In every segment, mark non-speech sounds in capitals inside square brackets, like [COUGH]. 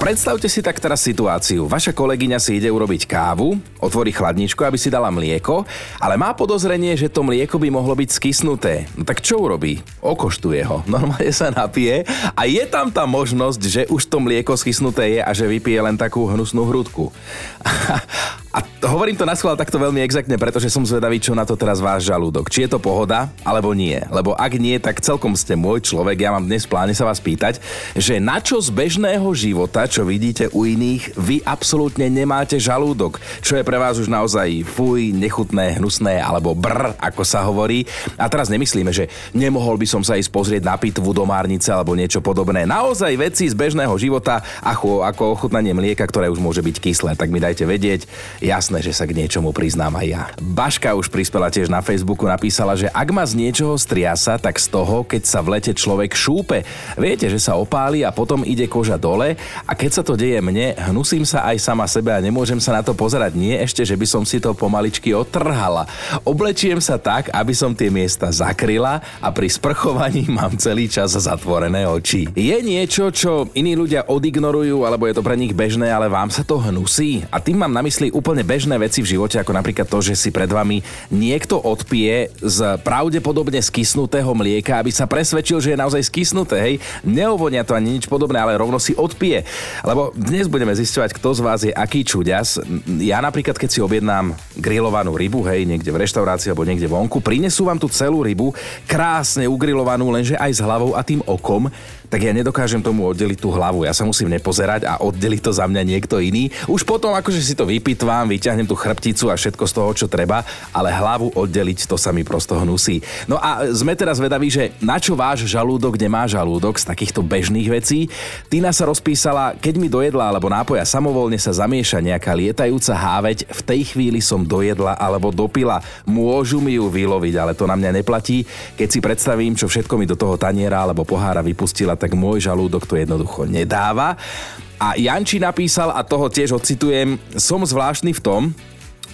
Predstavte si tak teraz situáciu. Vaša kolegyňa si ide urobiť kávu, otvorí chladničku, aby si dala mlieko, ale má podozrenie, že to mlieko by mohlo byť skysnuté. No tak čo urobí? Okoštuje ho. [LAUGHS] Normálne sa napije a je tam tá možnosť, že už to mlieko skysnuté je a že vypije len takú hnusnú hrudku. [LAUGHS] A hovorím to na schvál takto veľmi exaktne, pretože som zvedavý, čo na to teraz váš žalúdok. Či je to pohoda, alebo nie. Lebo ak nie, tak celkom ste môj človek. Ja mám dnes v pláne sa vás pýtať, že na čo z bežného života, čo vidíte u iných, vy absolútne nemáte žalúdok. Čo je pre vás už naozaj fuj, nechutné, hnusné, alebo brr, ako sa hovorí. A teraz nemyslíme, že nemohol by som sa ísť pozrieť na pitvu do márnice alebo niečo podobné. Naozaj veci z bežného života, ako, ako ochutnanie mlieka, ktoré už môže byť kyslé. Tak mi dajte vedieť Jasné, že sa k niečomu priznám aj ja. Baška už prispela tiež na Facebooku, napísala, že ak ma z niečoho striasa, tak z toho, keď sa v lete človek šúpe. Viete, že sa opáli a potom ide koža dole a keď sa to deje mne, hnusím sa aj sama sebe a nemôžem sa na to pozerať. Nie ešte, že by som si to pomaličky odtrhala. Oblečiem sa tak, aby som tie miesta zakryla a pri sprchovaní [LAUGHS] mám celý čas zatvorené oči. Je niečo, čo iní ľudia odignorujú, alebo je to pre nich bežné, ale vám sa to hnusí? A tým mám na mysli úplne bežné veci v živote, ako napríklad to, že si pred vami niekto odpije z pravdepodobne skysnutého mlieka, aby sa presvedčil, že je naozaj skysnuté, hej. Neovonia to ani nič podobné, ale rovno si odpije. Lebo dnes budeme zisťovať, kto z vás je aký čuďas. Ja napríklad, keď si objednám grillovanú rybu, hej, niekde v reštaurácii alebo niekde vonku, prinesú vám tú celú rybu, krásne ugrilovanú, lenže aj s hlavou a tým okom, tak ja nedokážem tomu oddeliť tú hlavu. Ja sa musím nepozerať a oddeliť to za mňa niekto iný. Už potom akože si to vypitvám, vyťahnem tú chrbticu a všetko z toho, čo treba, ale hlavu oddeliť to sa mi prosto hnusí. No a sme teraz vedaví, že na čo váš žalúdok nemá žalúdok z takýchto bežných vecí. Tina sa rozpísala, keď mi dojedla alebo nápoja samovolne sa zamieša nejaká lietajúca háveť, v tej chvíli som dojedla alebo dopila. Môžu mi ju vyloviť, ale to na mňa neplatí. Keď si predstavím, čo všetko mi do toho taniera alebo pohára vypustila, tak môj žalúdok to jednoducho nedáva. A Janči napísal, a toho tiež ocitujem, som zvláštny v tom,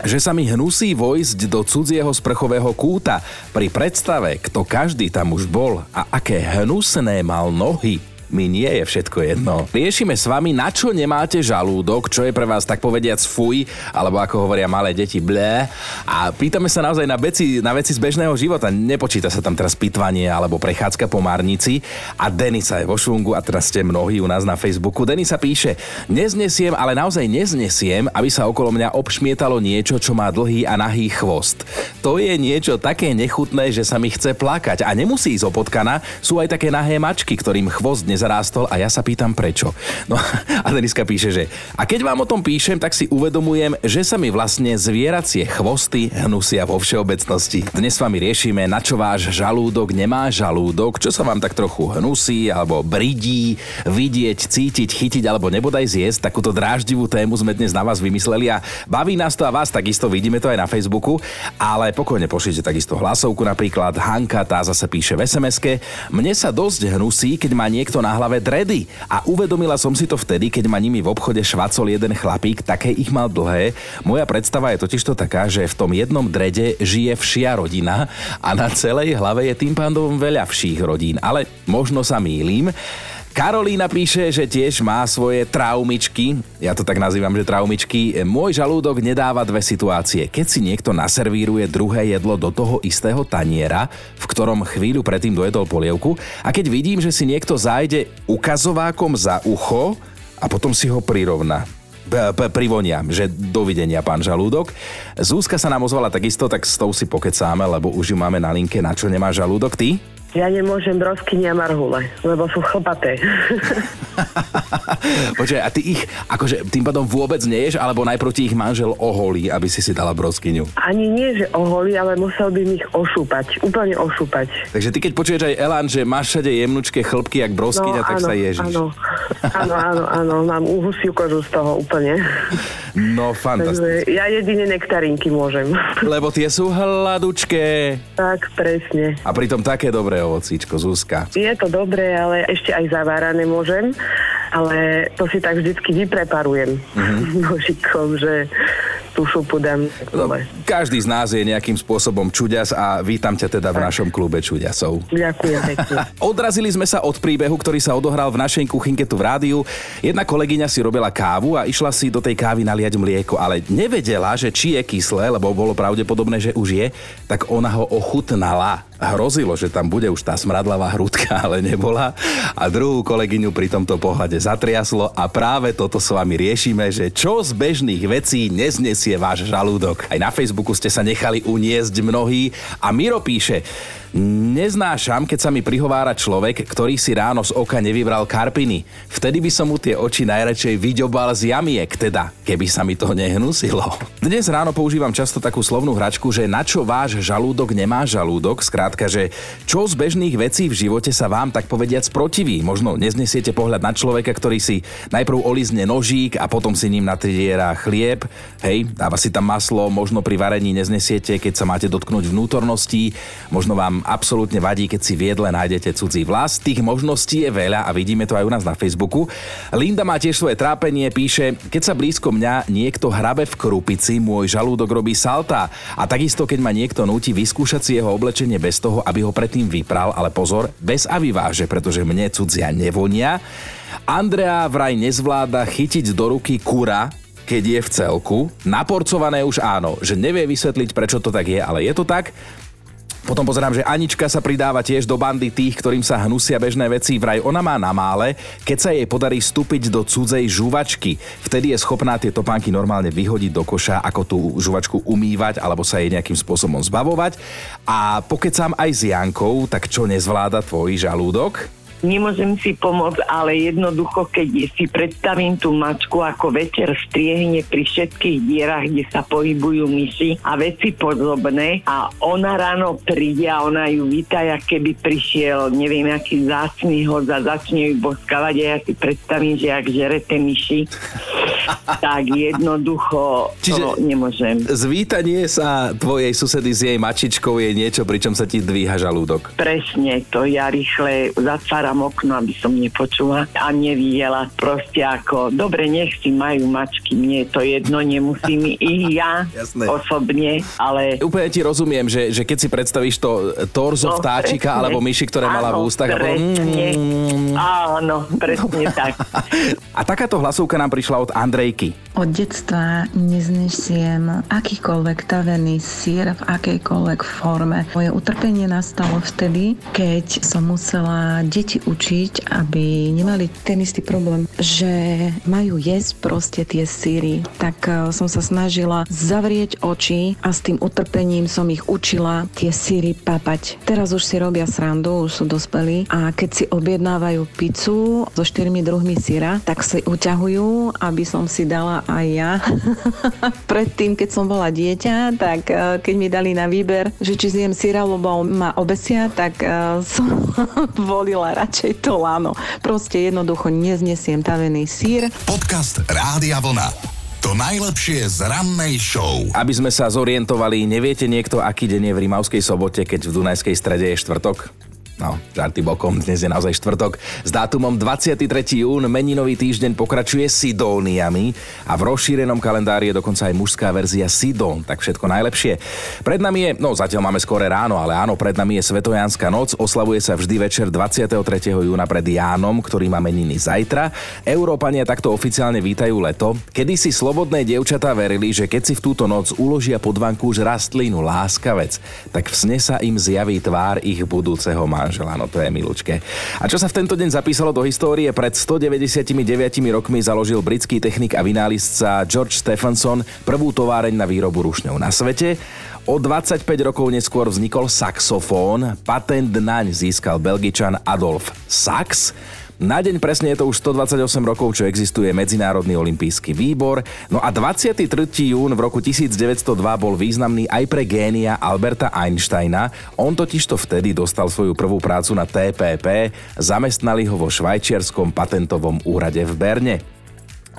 že sa mi hnusí vojsť do cudzieho sprchového kúta pri predstave, kto každý tam už bol a aké hnusné mal nohy mi nie je všetko jedno. Riešime s vami, na čo nemáte žalúdok, čo je pre vás tak povediac fuj, alebo ako hovoria malé deti blé. A pýtame sa naozaj na veci, na veci z bežného života. Nepočíta sa tam teraz pitvanie alebo prechádzka po Marnici. A Denisa je vo švungu a teraz ste mnohí u nás na Facebooku. Denisa píše, neznesiem, ale naozaj neznesiem, aby sa okolo mňa obšmietalo niečo, čo má dlhý a nahý chvost. To je niečo také nechutné, že sa mi chce plakať. A nemusí ísť opotkana, sú aj také nahé mačky, ktorým chvost nezarástol a ja sa pýtam prečo. No [LAUGHS] a Deniska píše, že a keď vám o tom píšem, tak si uvedomujem, že sa mi vlastne zvieracie chvosty hnusia vo všeobecnosti. Dnes s vami riešime, na čo váš žalúdok nemá žalúdok, čo sa vám tak trochu hnusí alebo bridí, vidieť, cítiť, chytiť alebo nebodaj zjesť. Takúto dráždivú tému sme dnes na vás vymysleli a baví nás to a vás takisto, vidíme to aj na Facebooku, ale pokojne pošlite takisto hlasovku napríklad. Hanka tá zase píše v sms Mne sa dosť hnusí, keď má niekto na hlave dredy. A uvedomila som si to vtedy, keď ma nimi v obchode švacol jeden chlapík, také ich mal dlhé. Moja predstava je totižto taká, že v tom jednom drede žije všia rodina a na celej hlave je tým pádom veľa vších rodín. Ale možno sa mýlim. Karolína píše, že tiež má svoje traumičky. Ja to tak nazývam, že traumičky. Môj žalúdok nedáva dve situácie. Keď si niekto naservíruje druhé jedlo do toho istého taniera, v ktorom chvíľu predtým dojedol polievku, a keď vidím, že si niekto zájde ukazovákom za ucho a potom si ho prirovná privoniam, že dovidenia, pán Žalúdok. Zúska sa nám ozvala takisto, tak s tou si pokecáme, lebo už ju máme na linke, na čo nemá žalúdok. Ty? Ja nemôžem broskyni a marhule, lebo sú chlpaté. [LAUGHS] Počkaj, a ty ich akože tým pádom vôbec neješ, alebo najprv ti ich manžel oholí, aby si si dala broskyňu? Ani nie, že oholí, ale musel by mi ich ošúpať, úplne ošúpať. Takže ty keď počuješ aj Elan, že máš všade jemnučké chlpky, jak broskyňa, no, tak áno, sa ježíš. Áno, áno, áno, áno, mám uhusiu kožu z toho úplne. No, fantastické. Takže ja jedine nektarinky môžem. Lebo tie sú hladučké. Tak, presne. A pritom také dobré ovocíčko, Zuzka. Je to dobré, ale ešte aj zavárané môžem, ale to si tak vždycky vypreparujem mm-hmm. [LAUGHS] nožikom, že tú šupu dám. No, každý z nás je nejakým spôsobom čuďas a vítam ťa teda v našom klube čuďasov. Ďakujem pekne. [LAUGHS] Odrazili sme sa od príbehu, ktorý sa odohral v našej kuchynke tu v rádiu. Jedna kolegyňa si robila kávu a išla si do tej kávy naliať mlieko, ale nevedela, že či je kyslé, lebo bolo pravdepodobné, že už je, tak ona ho ochutnala hrozilo, že tam bude už tá smradlavá hrudka, [LAUGHS] ale nebola. A druhú kolegyňu pri tomto pohľade zatriaslo a práve toto s vami riešime, že čo z bežných vecí neznesie váš žalúdok. Aj na Facebooku ste sa nechali uniesť mnohí a Miro píše, Neznášam, keď sa mi prihovára človek, ktorý si ráno z oka nevybral karpiny. Vtedy by som mu tie oči najradšej vyďobal z jamiek, teda, keby sa mi to nehnusilo. Dnes ráno používam často takú slovnú hračku, že na čo váš žalúdok nemá žalúdok, skrátka, že čo z bežných vecí v živote sa vám tak povediac protiví. Možno neznesiete pohľad na človeka, ktorý si najprv olizne nožík a potom si ním natriera chlieb, hej, dáva si tam maslo, možno pri varení neznesiete, keď sa máte dotknúť vnútorností, možno vám absolútne vadí, keď si v jedle nájdete cudzí vlas. Tých možností je veľa a vidíme to aj u nás na Facebooku. Linda má tiež svoje trápenie, píše, keď sa blízko mňa niekto hrabe v krupici, môj žalúdok robí salta. A takisto, keď ma niekto núti vyskúšať si jeho oblečenie bez toho, aby ho predtým vypral, ale pozor, bez aviváže, pretože mne cudzia nevonia. Andrea vraj nezvláda chytiť do ruky kura, keď je v celku. Naporcované už áno, že nevie vysvetliť, prečo to tak je, ale je to tak. Potom pozerám, že Anička sa pridáva tiež do bandy tých, ktorým sa hnusia bežné veci. Vraj ona má na mále, keď sa jej podarí vstúpiť do cudzej žuvačky. Vtedy je schopná tie topánky normálne vyhodiť do koša, ako tú žuvačku umývať alebo sa jej nejakým spôsobom zbavovať. A pokecám aj s Jankou, tak čo nezvláda tvoj žalúdok? Nemôžem si pomôcť, ale jednoducho, keď si predstavím tú mačku, ako večer striehne pri všetkých dierach, kde sa pohybujú myši a veci podobné a ona ráno príde a ona ju víta, keby prišiel, neviem, aký zácný hoď a začne ju boskavať a ja si predstavím, že ak žerete myši, [LAUGHS] tak jednoducho Čiže to nemôžem. Zvítanie sa tvojej susedy s jej mačičkou je niečo, pričom sa ti dvíha žalúdok. Presne, to ja rýchle zatváram okno, aby som nepočula a nevidela proste ako, dobre, nech si majú mačky, mne je to jedno, nemusím ich [LAUGHS] ja Jasné. osobne, ale... Úplne ti rozumiem, že, že keď si predstavíš to torzo no, vtáčika presne. alebo myši, ktoré áno, mala v ústach presne. a mm, Áno, presne tak. [LAUGHS] A takáto hlasovka nám prišla od Andrejky. Od detstva neznesiem akýkoľvek tavený sír v akejkoľvek forme. Moje utrpenie nastalo vtedy, keď som musela deti učiť, aby nemali ten istý problém, že majú jesť proste tie síry. Tak e, som sa snažila zavrieť oči a s tým utrpením som ich učila tie síry papať. Teraz už si robia srandu, už sú dospelí a keď si objednávajú pizzu so štyrmi druhmi síra, tak si uťahujú, aby som si dala aj ja. [LAUGHS] Predtým, keď som bola dieťa, tak e, keď mi dali na výber, že či zjem syra, lebo ma obesia, tak e, som [LAUGHS] volila radšej to lano. Proste jednoducho neznesiem tavený sír. Podcast Rádia Vlna. To najlepšie z rannej show. Aby sme sa zorientovali, neviete niekto, aký deň je v Rimavskej sobote, keď v Dunajskej strede je štvrtok? No, žarty bokom, dnes je naozaj štvrtok. S dátumom 23. jún meninový týždeň pokračuje Sidóniami a v rozšírenom kalendári je dokonca aj mužská verzia Sidón, tak všetko najlepšie. Pred nami je, no zatiaľ máme skore ráno, ale áno, pred nami je Svetojánska noc, oslavuje sa vždy večer 23. júna pred Jánom, ktorý má meniny zajtra. Európania takto oficiálne vítajú leto. Kedy si slobodné dievčatá verili, že keď si v túto noc uložia pod vankúš rastlinu láskavec, tak v sne sa im zjaví tvár ich budúceho má manžela, no to je milučke. A čo sa v tento deň zapísalo do histórie, pred 199 rokmi založil britský technik a vynálizca George Stephenson prvú továreň na výrobu rušňov na svete. O 25 rokov neskôr vznikol saxofón, patent naň získal belgičan Adolf Sax. Na deň presne je to už 128 rokov, čo existuje Medzinárodný olimpijský výbor. No a 23. jún v roku 1902 bol významný aj pre génia Alberta Einsteina. On totižto vtedy dostal svoju prvú prácu na TPP, zamestnali ho vo švajčiarskom patentovom úrade v Berne.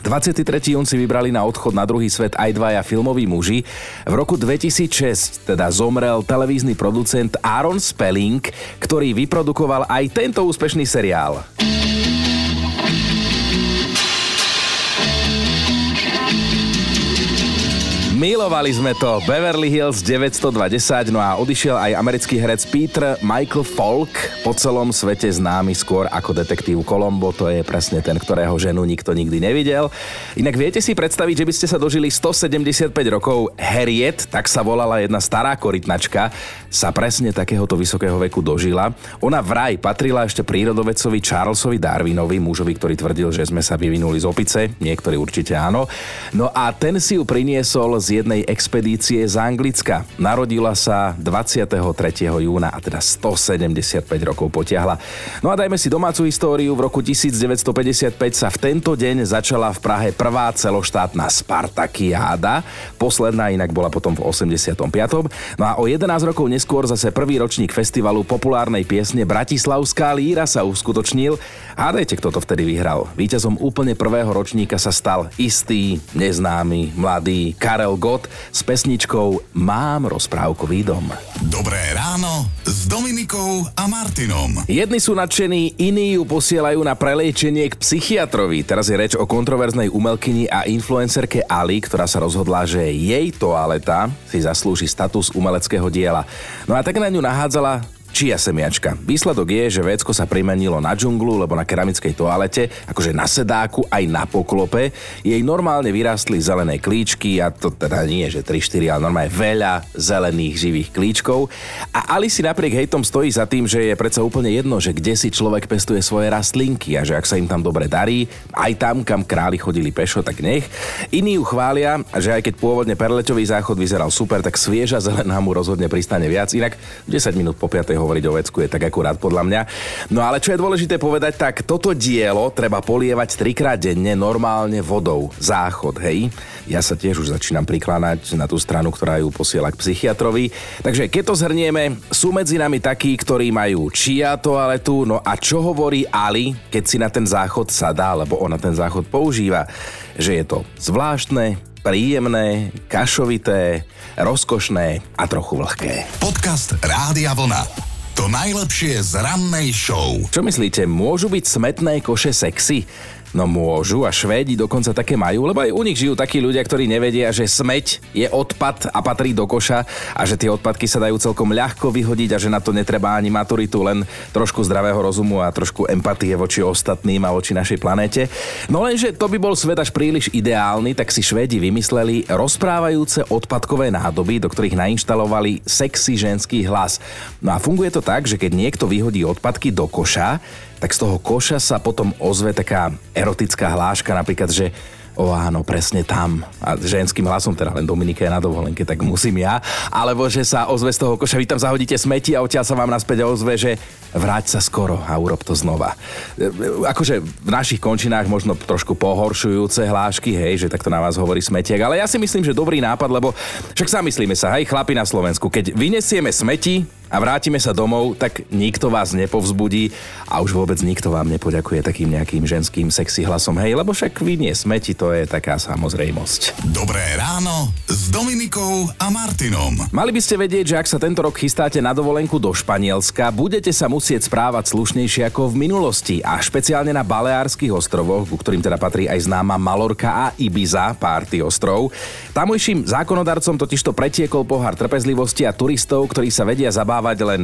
23. jún si vybrali na odchod na druhý svet aj dvaja filmoví muži. V roku 2006 teda zomrel televízny producent Aaron Spelling, ktorý vyprodukoval aj tento úspešný seriál. Milovali sme to. Beverly Hills 920, no a odišiel aj americký herec Peter Michael Falk, po celom svete známy skôr ako detektív Colombo, to je presne ten, ktorého ženu nikto nikdy nevidel. Inak viete si predstaviť, že by ste sa dožili 175 rokov Harriet, tak sa volala jedna stará korytnačka, sa presne takéhoto vysokého veku dožila. Ona vraj patrila ešte prírodovedcovi Charlesovi Darwinovi, mužovi, ktorý tvrdil, že sme sa vyvinuli z opice, niektorí určite áno. No a ten si ju priniesol jednej expedície z Anglicka. Narodila sa 23. júna a teda 175 rokov potiahla. No a dajme si domácu históriu. V roku 1955 sa v tento deň začala v Prahe prvá celoštátna Spartakiáda. Posledná inak bola potom v 85. No a o 11 rokov neskôr zase prvý ročník festivalu populárnej piesne Bratislavská líra sa uskutočnil. Hádajte, kto to vtedy vyhral. Víťazom úplne prvého ročníka sa stal istý, neznámy, mladý Karel Gott s pesničkou Mám rozprávkový dom. Dobré ráno s Dominikou a Martinom. Jedni sú nadšení, iní ju posielajú na preliečenie k psychiatrovi. Teraz je reč o kontroverznej umelkyni a influencerke Ali, ktorá sa rozhodla, že jej toaleta si zaslúži status umeleckého diela. No a tak na ňu nahádzala čia semiačka. Výsledok je, že vecko sa primenilo na džunglu, lebo na keramickej toalete, akože na sedáku, aj na poklope, jej normálne vyrástli zelené klíčky a to teda nie, že 3-4, ale normálne veľa zelených živých klíčkov. A Ali si napriek hejtom stojí za tým, že je predsa úplne jedno, že kde si človek pestuje svoje rastlinky a že ak sa im tam dobre darí, aj tam, kam králi chodili pešo, tak nech. Iní ju chvália, že aj keď pôvodne perleťový záchod vyzeral super, tak svieža zelená mu rozhodne pristane viac. Inak 10 minút po 5 hovoriť o vecku je tak akurát podľa mňa. No ale čo je dôležité povedať, tak toto dielo treba polievať trikrát denne normálne vodou. Záchod, hej. Ja sa tiež už začínam prikláňať na tú stranu, ktorá ju posiela k psychiatrovi. Takže keď to zhrnieme, sú medzi nami takí, ktorí majú čia toaletu, no a čo hovorí Ali, keď si na ten záchod sadá, lebo ona ten záchod používa, že je to zvláštne, príjemné, kašovité, rozkošné a trochu vlhké. Podcast Rádia Vlna. To najlepšie z rannej show. Čo myslíte, môžu byť smetné koše sexy? No môžu a Švédi dokonca také majú, lebo aj u nich žijú takí ľudia, ktorí nevedia, že smeť je odpad a patrí do koša a že tie odpadky sa dajú celkom ľahko vyhodiť a že na to netreba ani maturitu, len trošku zdravého rozumu a trošku empatie voči ostatným a voči našej planéte. No lenže to by bol svet až príliš ideálny, tak si Švédi vymysleli rozprávajúce odpadkové nádoby, do ktorých nainštalovali sexy ženský hlas. No a funguje to tak, že keď niekto vyhodí odpadky do koša, tak z toho koša sa potom ozve taká erotická hláška, napríklad, že o áno, presne tam. A ženským hlasom, teda len Dominika je na dovolenke, tak musím ja. Alebo že sa ozve z toho koša, vy tam zahodíte smeti a odtiaľ sa vám naspäť ozve, že vráť sa skoro a urob to znova. Akože v našich končinách možno trošku pohoršujúce hlášky, hej, že takto na vás hovorí smetiak, ale ja si myslím, že dobrý nápad, lebo však zamyslíme sa, hej, chlapi na Slovensku, keď vynesieme smeti, a vrátime sa domov, tak nikto vás nepovzbudí a už vôbec nikto vám nepoďakuje takým nejakým ženským sexy hlasom. Hej, lebo však vy nie smeti, to je taká samozrejmosť. Dobré ráno s Dominikou a Martinom. Mali by ste vedieť, že ak sa tento rok chystáte na dovolenku do Španielska, budete sa musieť správať slušnejšie ako v minulosti a špeciálne na Baleárskych ostrovoch, ku ktorým teda patrí aj známa Malorka a Ibiza, párty ostrov. Tamojším zákonodarcom totižto pretiekol pohár trpezlivosti a turistov, ktorí sa vedia zabávať zabávať len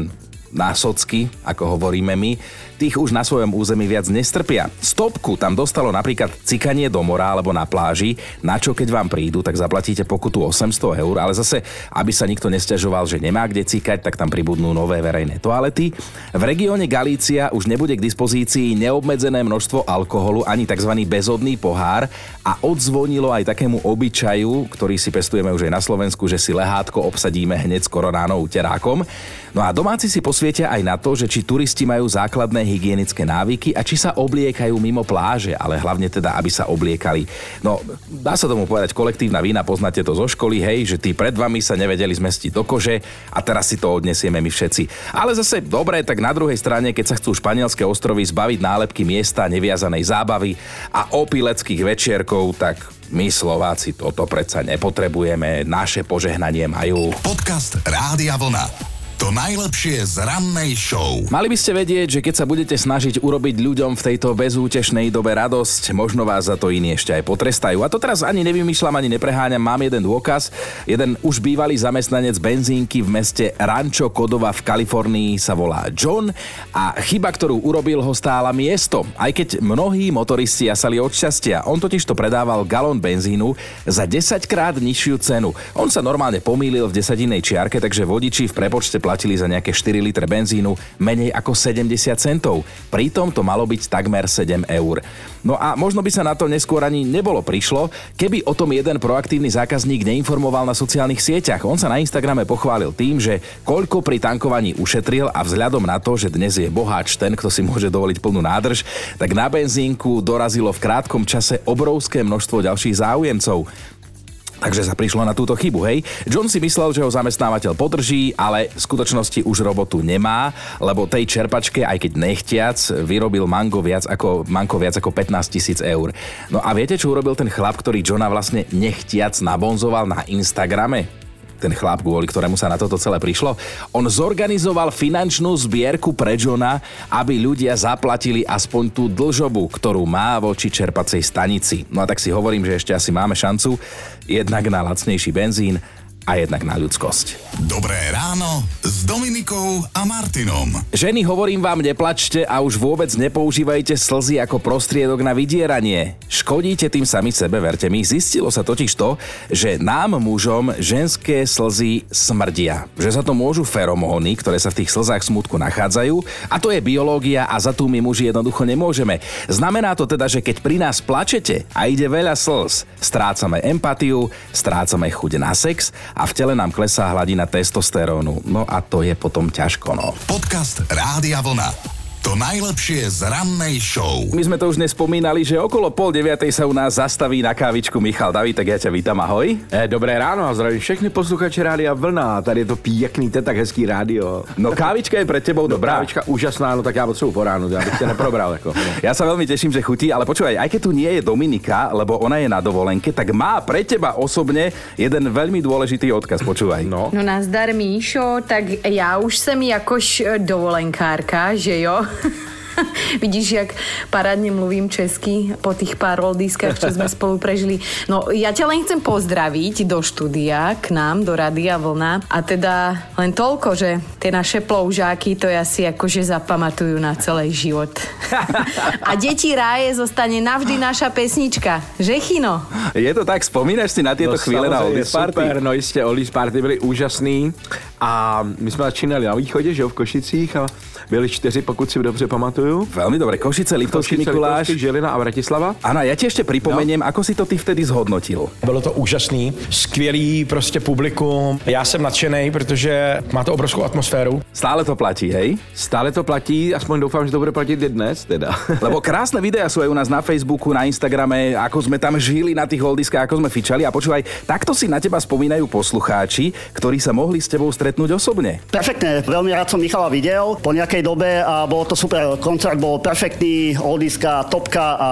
na socky, ako hovoríme my, tých už na svojom území viac nestrpia. Stopku tam dostalo napríklad cikanie do mora alebo na pláži, na čo keď vám prídu, tak zaplatíte pokutu 800 eur, ale zase, aby sa nikto nestiažoval, že nemá kde cikať, tak tam pribudnú nové verejné toalety. V regióne Galícia už nebude k dispozícii neobmedzené množstvo alkoholu ani tzv. bezodný pohár a odzvonilo aj takému obyčaju, ktorý si pestujeme už aj na Slovensku, že si lehátko obsadíme hneď s koronánou terákom. No a domáci si posvietia aj na to, že či turisti majú základné hygienické návyky a či sa obliekajú mimo pláže, ale hlavne teda, aby sa obliekali. No, dá sa tomu povedať kolektívna vína, poznáte to zo školy, hej, že tí pred vami sa nevedeli zmestiť do kože a teraz si to odnesieme my všetci. Ale zase dobre, tak na druhej strane, keď sa chcú španielské ostrovy zbaviť nálepky miesta neviazanej zábavy a opileckých večierkov, tak my Slováci toto predsa nepotrebujeme, naše požehnanie majú. Podcast Rádia Vlna. To najlepšie z rannej show. Mali by ste vedieť, že keď sa budete snažiť urobiť ľuďom v tejto bezútešnej dobe radosť, možno vás za to iní ešte aj potrestajú. A to teraz ani nevymýšľam, ani nepreháňam, mám jeden dôkaz. Jeden už bývalý zamestnanec benzínky v meste Rancho Cordova v Kalifornii sa volá John a chyba, ktorú urobil, ho stála miesto. Aj keď mnohí motoristi jasali od šťastia. On totiž to predával galón benzínu za 10 krát nižšiu cenu. On sa normálne pomýlil v desatinej čiarke, takže vodiči v prepočte platili za nejaké 4 litre benzínu menej ako 70 centov. Pritom to malo byť takmer 7 eur. No a možno by sa na to neskôr ani nebolo prišlo, keby o tom jeden proaktívny zákazník neinformoval na sociálnych sieťach. On sa na Instagrame pochválil tým, že koľko pri tankovaní ušetril a vzhľadom na to, že dnes je boháč ten, kto si môže dovoliť plnú nádrž, tak na benzínku dorazilo v krátkom čase obrovské množstvo ďalších záujemcov. Takže sa prišlo na túto chybu, hej. John si myslel, že ho zamestnávateľ podrží, ale v skutočnosti už robotu nemá, lebo tej čerpačke, aj keď nechtiac, vyrobil Mango viac ako, Manko viac ako 15 tisíc eur. No a viete, čo urobil ten chlap, ktorý Johna vlastne nechtiac nabonzoval na Instagrame? Ten chlap, kvôli ktorému sa na toto celé prišlo. On zorganizoval finančnú zbierku pre Johna, aby ľudia zaplatili aspoň tú dlžobu, ktorú má voči čerpacej stanici. No a tak si hovorím, že ešte asi máme šancu jednak na lacnejší benzín a jednak na ľudskosť. Dobré ráno s Dominikou a Martinom. Ženy, hovorím vám, neplačte a už vôbec nepoužívajte slzy ako prostriedok na vydieranie. Škodíte tým sami sebe, verte mi. Zistilo sa totiž to, že nám mužom ženské slzy smrdia. Že sa to môžu feromóny, ktoré sa v tých slzách smutku nachádzajú a to je biológia a za tú my muži jednoducho nemôžeme. Znamená to teda, že keď pri nás plačete a ide veľa slz, strácame empatiu, strácame chuť na sex a v tele nám klesá hladina testosterónu. No a to je potom ťažko, no. Podcast Rádia Vlna. To najlepšie z rannej show. My sme to už nespomínali, že okolo pol deviatej sa u nás zastaví na kávičku Michal David, tak ja ťa vítam, ahoj. Eh, dobré ráno a zdravím všechny posluchače Rádia Vlna. Tady je to pěkný, to je tak hezký rádio. No kávička je pre tebou dobrá. Kávička úžasná, no tak já potřebuji po ránu, já bych tě neprobral. Jako. [LAUGHS] Ja sa veľmi teším, že chutí, ale počúvaj, aj keď tu nie je Dominika, lebo ona je na dovolenke, tak má pre teba osobne jeden veľmi dôležitý odkaz, počúvaj. No. No nazdar Míšo, tak já už jsem jakož eh, dovolenkárka, že jo? [LAUGHS] Vidíš, jak parádne mluvím česky po tých pár oldiskách, čo sme spolu prežili. No, ja ťa len chcem pozdraviť do štúdia, k nám, do Radia Vlna. A teda len toľko, že tie naše ploužáky to ja si akože zapamatujú na celý život. [LAUGHS] A Deti ráje zostane navždy naša pesnička. Že, Chino? Je to tak, spomínaš si na tieto chvíle na Oldies Party? Super, no jistě, Oldies Party byly úžasný. A my jsme začínali na východě, že jo, v Košicích a byli čtyři, pokud si dobře pamatuju. Veľmi dobre, Košice, Liptovský Košice, Mikuláš. Liptovský, Žilina a Bratislava. Áno, ja ti ešte pripomeniem, no. ako si to ty vtedy zhodnotil. Bylo to úžasný, skvělý prostě publikum. Já jsem nadšený, protože má to obrovskou atmosféru. Stále to platí, hej? Stále to platí, aspoň doufám, že to bude platit i dnes teda. [LAUGHS] Lebo krásne videá sú aj u nás na Facebooku, na Instagrame, ako sme tam žili na tých holdiskách, ako sme fičali. A počúvaj, takto si na teba spomínajú poslucháči, ktorí sa mohli s tebou stretnúť osobne. Perfektne, veľmi rád som Michala videl po nejakej dobe a bolo to super. Koncert bol perfektný, oldiska, topka a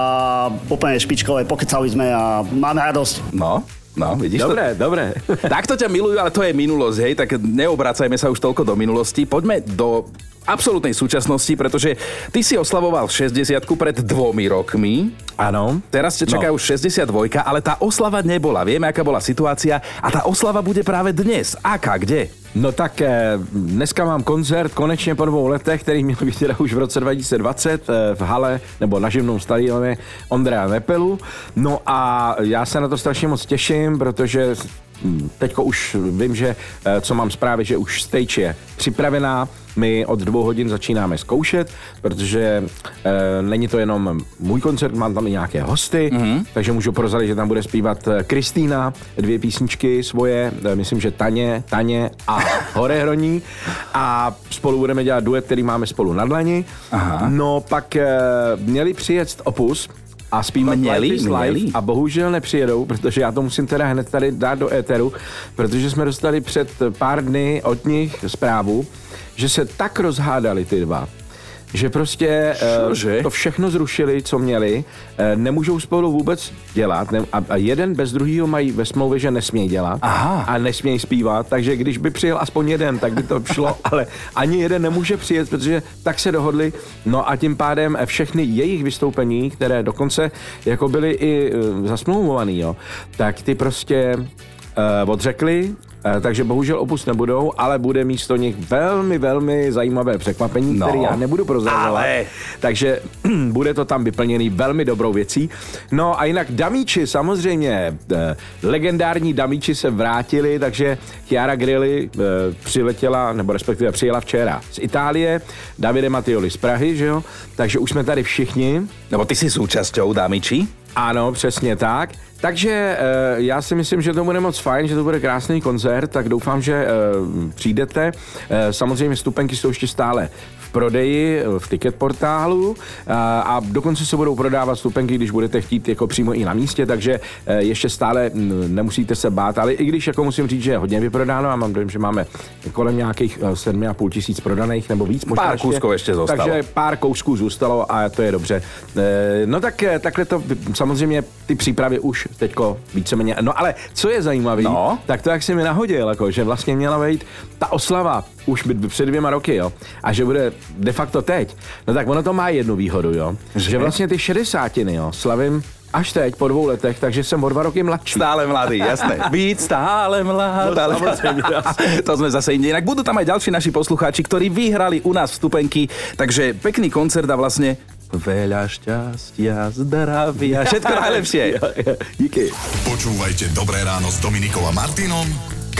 úplne špičkové, pokecali sme a máme radosť. No, no, vidíš Dobré, to? dobré. Takto ťa milujú, ale to je minulosť, hej, tak neobracajme sa už toľko do minulosti. Poďme do absolútnej súčasnosti, pretože ty si oslavoval 60 pred dvomi rokmi. Áno. Teraz ťa čaká No. už 62, ale tá oslava nebola. Vieme, aká bola situácia a tá oslava bude práve dnes. Aká, kde? No tak eh, dneska mám koncert konečně po dvou letech, který měl být teda už v roce 2020 eh, v hale nebo na živnom stadioně Ondreja Nepelu. No a já se na to strašně moc těším, protože teďko už vím, že eh, co mám zprávy, že už stage je připravená, my od dvou hodin začínáme zkoušet, protože e, není to jenom můj koncert, mám tam i nějaké hosty, mm-hmm. takže můžu prozradit, že tam bude zpívat eh, Kristýna, dvě písničky svoje, e, myslím, že Taně, Taně a [LAUGHS] Horehroní a spolu budeme dělat duet, který máme spolu na dlani. Aha. No pak e, měli přijet Opus, a zpívat Měli? Měli? A bohužel nepřijedou, protože já to musím teda hned tady dát do éteru, protože jsme dostali před pár dny od nich zprávu, že se tak rozhádali ty dva, že prostě eh, Cože? to všechno zrušili, co měli, eh, nemůžou spolu vůbec dělat a, jeden bez druhého mají ve smlouvě, že nesmějí dělat Aha. a nesmějí zpívat, takže když by přijel aspoň jeden, tak by to šlo, [LAUGHS] ale ani jeden nemůže přijet, protože tak se dohodli, no a tím pádem všechny jejich vystoupení, které dokonce jako byly i eh, zasmlouvovaný, jo, tak ty prostě uh, odřekli, eh, takže bohužel opust nebudou, ale bude místo nich velmi, velmi zajímavé překvapení, No. které já nebudu prozrazovat. Ale. Takže [CLEARS THROAT] bude to tam vyplněný velmi dobrou věcí. No a jinak Damíči, samozřejmě, eh, legendární Damíči se vrátili, takže Chiara Grilli eh, přiletěla, nebo respektive přijela včera z Itálie, Davide Mattioli z Prahy, že jo? Takže už jsme tady všichni. Lebo ty si súčasťou dámiči. Ano, přesně tak. Takže e, já si myslím, že to bude moc fajn, že to bude krásný koncert, tak doufám, že e, přijdete. E, samozřejmě stupenky jsou ještě stále prodeji e, v ticket portálu a, dokonce se budou prodávat stupenky, když budete chtít jako přímo i na místě, takže e, ještě stále nemusíte se bát, ale i když jako musím říct, že je hodně vyprodáno a mám dojem, že máme kolem nějakých e, 7,5 tisíc prodaných nebo víc. možná Pár kousků ještě zůstalo. Takže pár kousků zůstalo a to je dobře. E, No tak e, takhle to samozřejmě ty přípravy už teďko víceméně. No ale co je zajímavé, No. tak to jak si mi nahodil, jako, že vlastně měla být ta oslava už by- před dvěma roky, jo, a že bude de facto teď. No tak ono to má jednu výhodu, jo, že, že vlastně ty šedesátiny, jo, slavím až teď po dvou letech, takže jsem o dva roky mladší. Stále mladý, jasné. [LAUGHS] Byť stále mladý. No, samozrejme, [LAUGHS] to sme zase inde. Inak budú tam aj ďalší naši poslucháči, ktorí vyhrali u nás vstupenky, takže pekný koncert a vlastne veľa šťastia, zdravia, všetko [LAUGHS] najlepšie. Díky. Počúvajte Dobré ráno s Dominikou a Martinom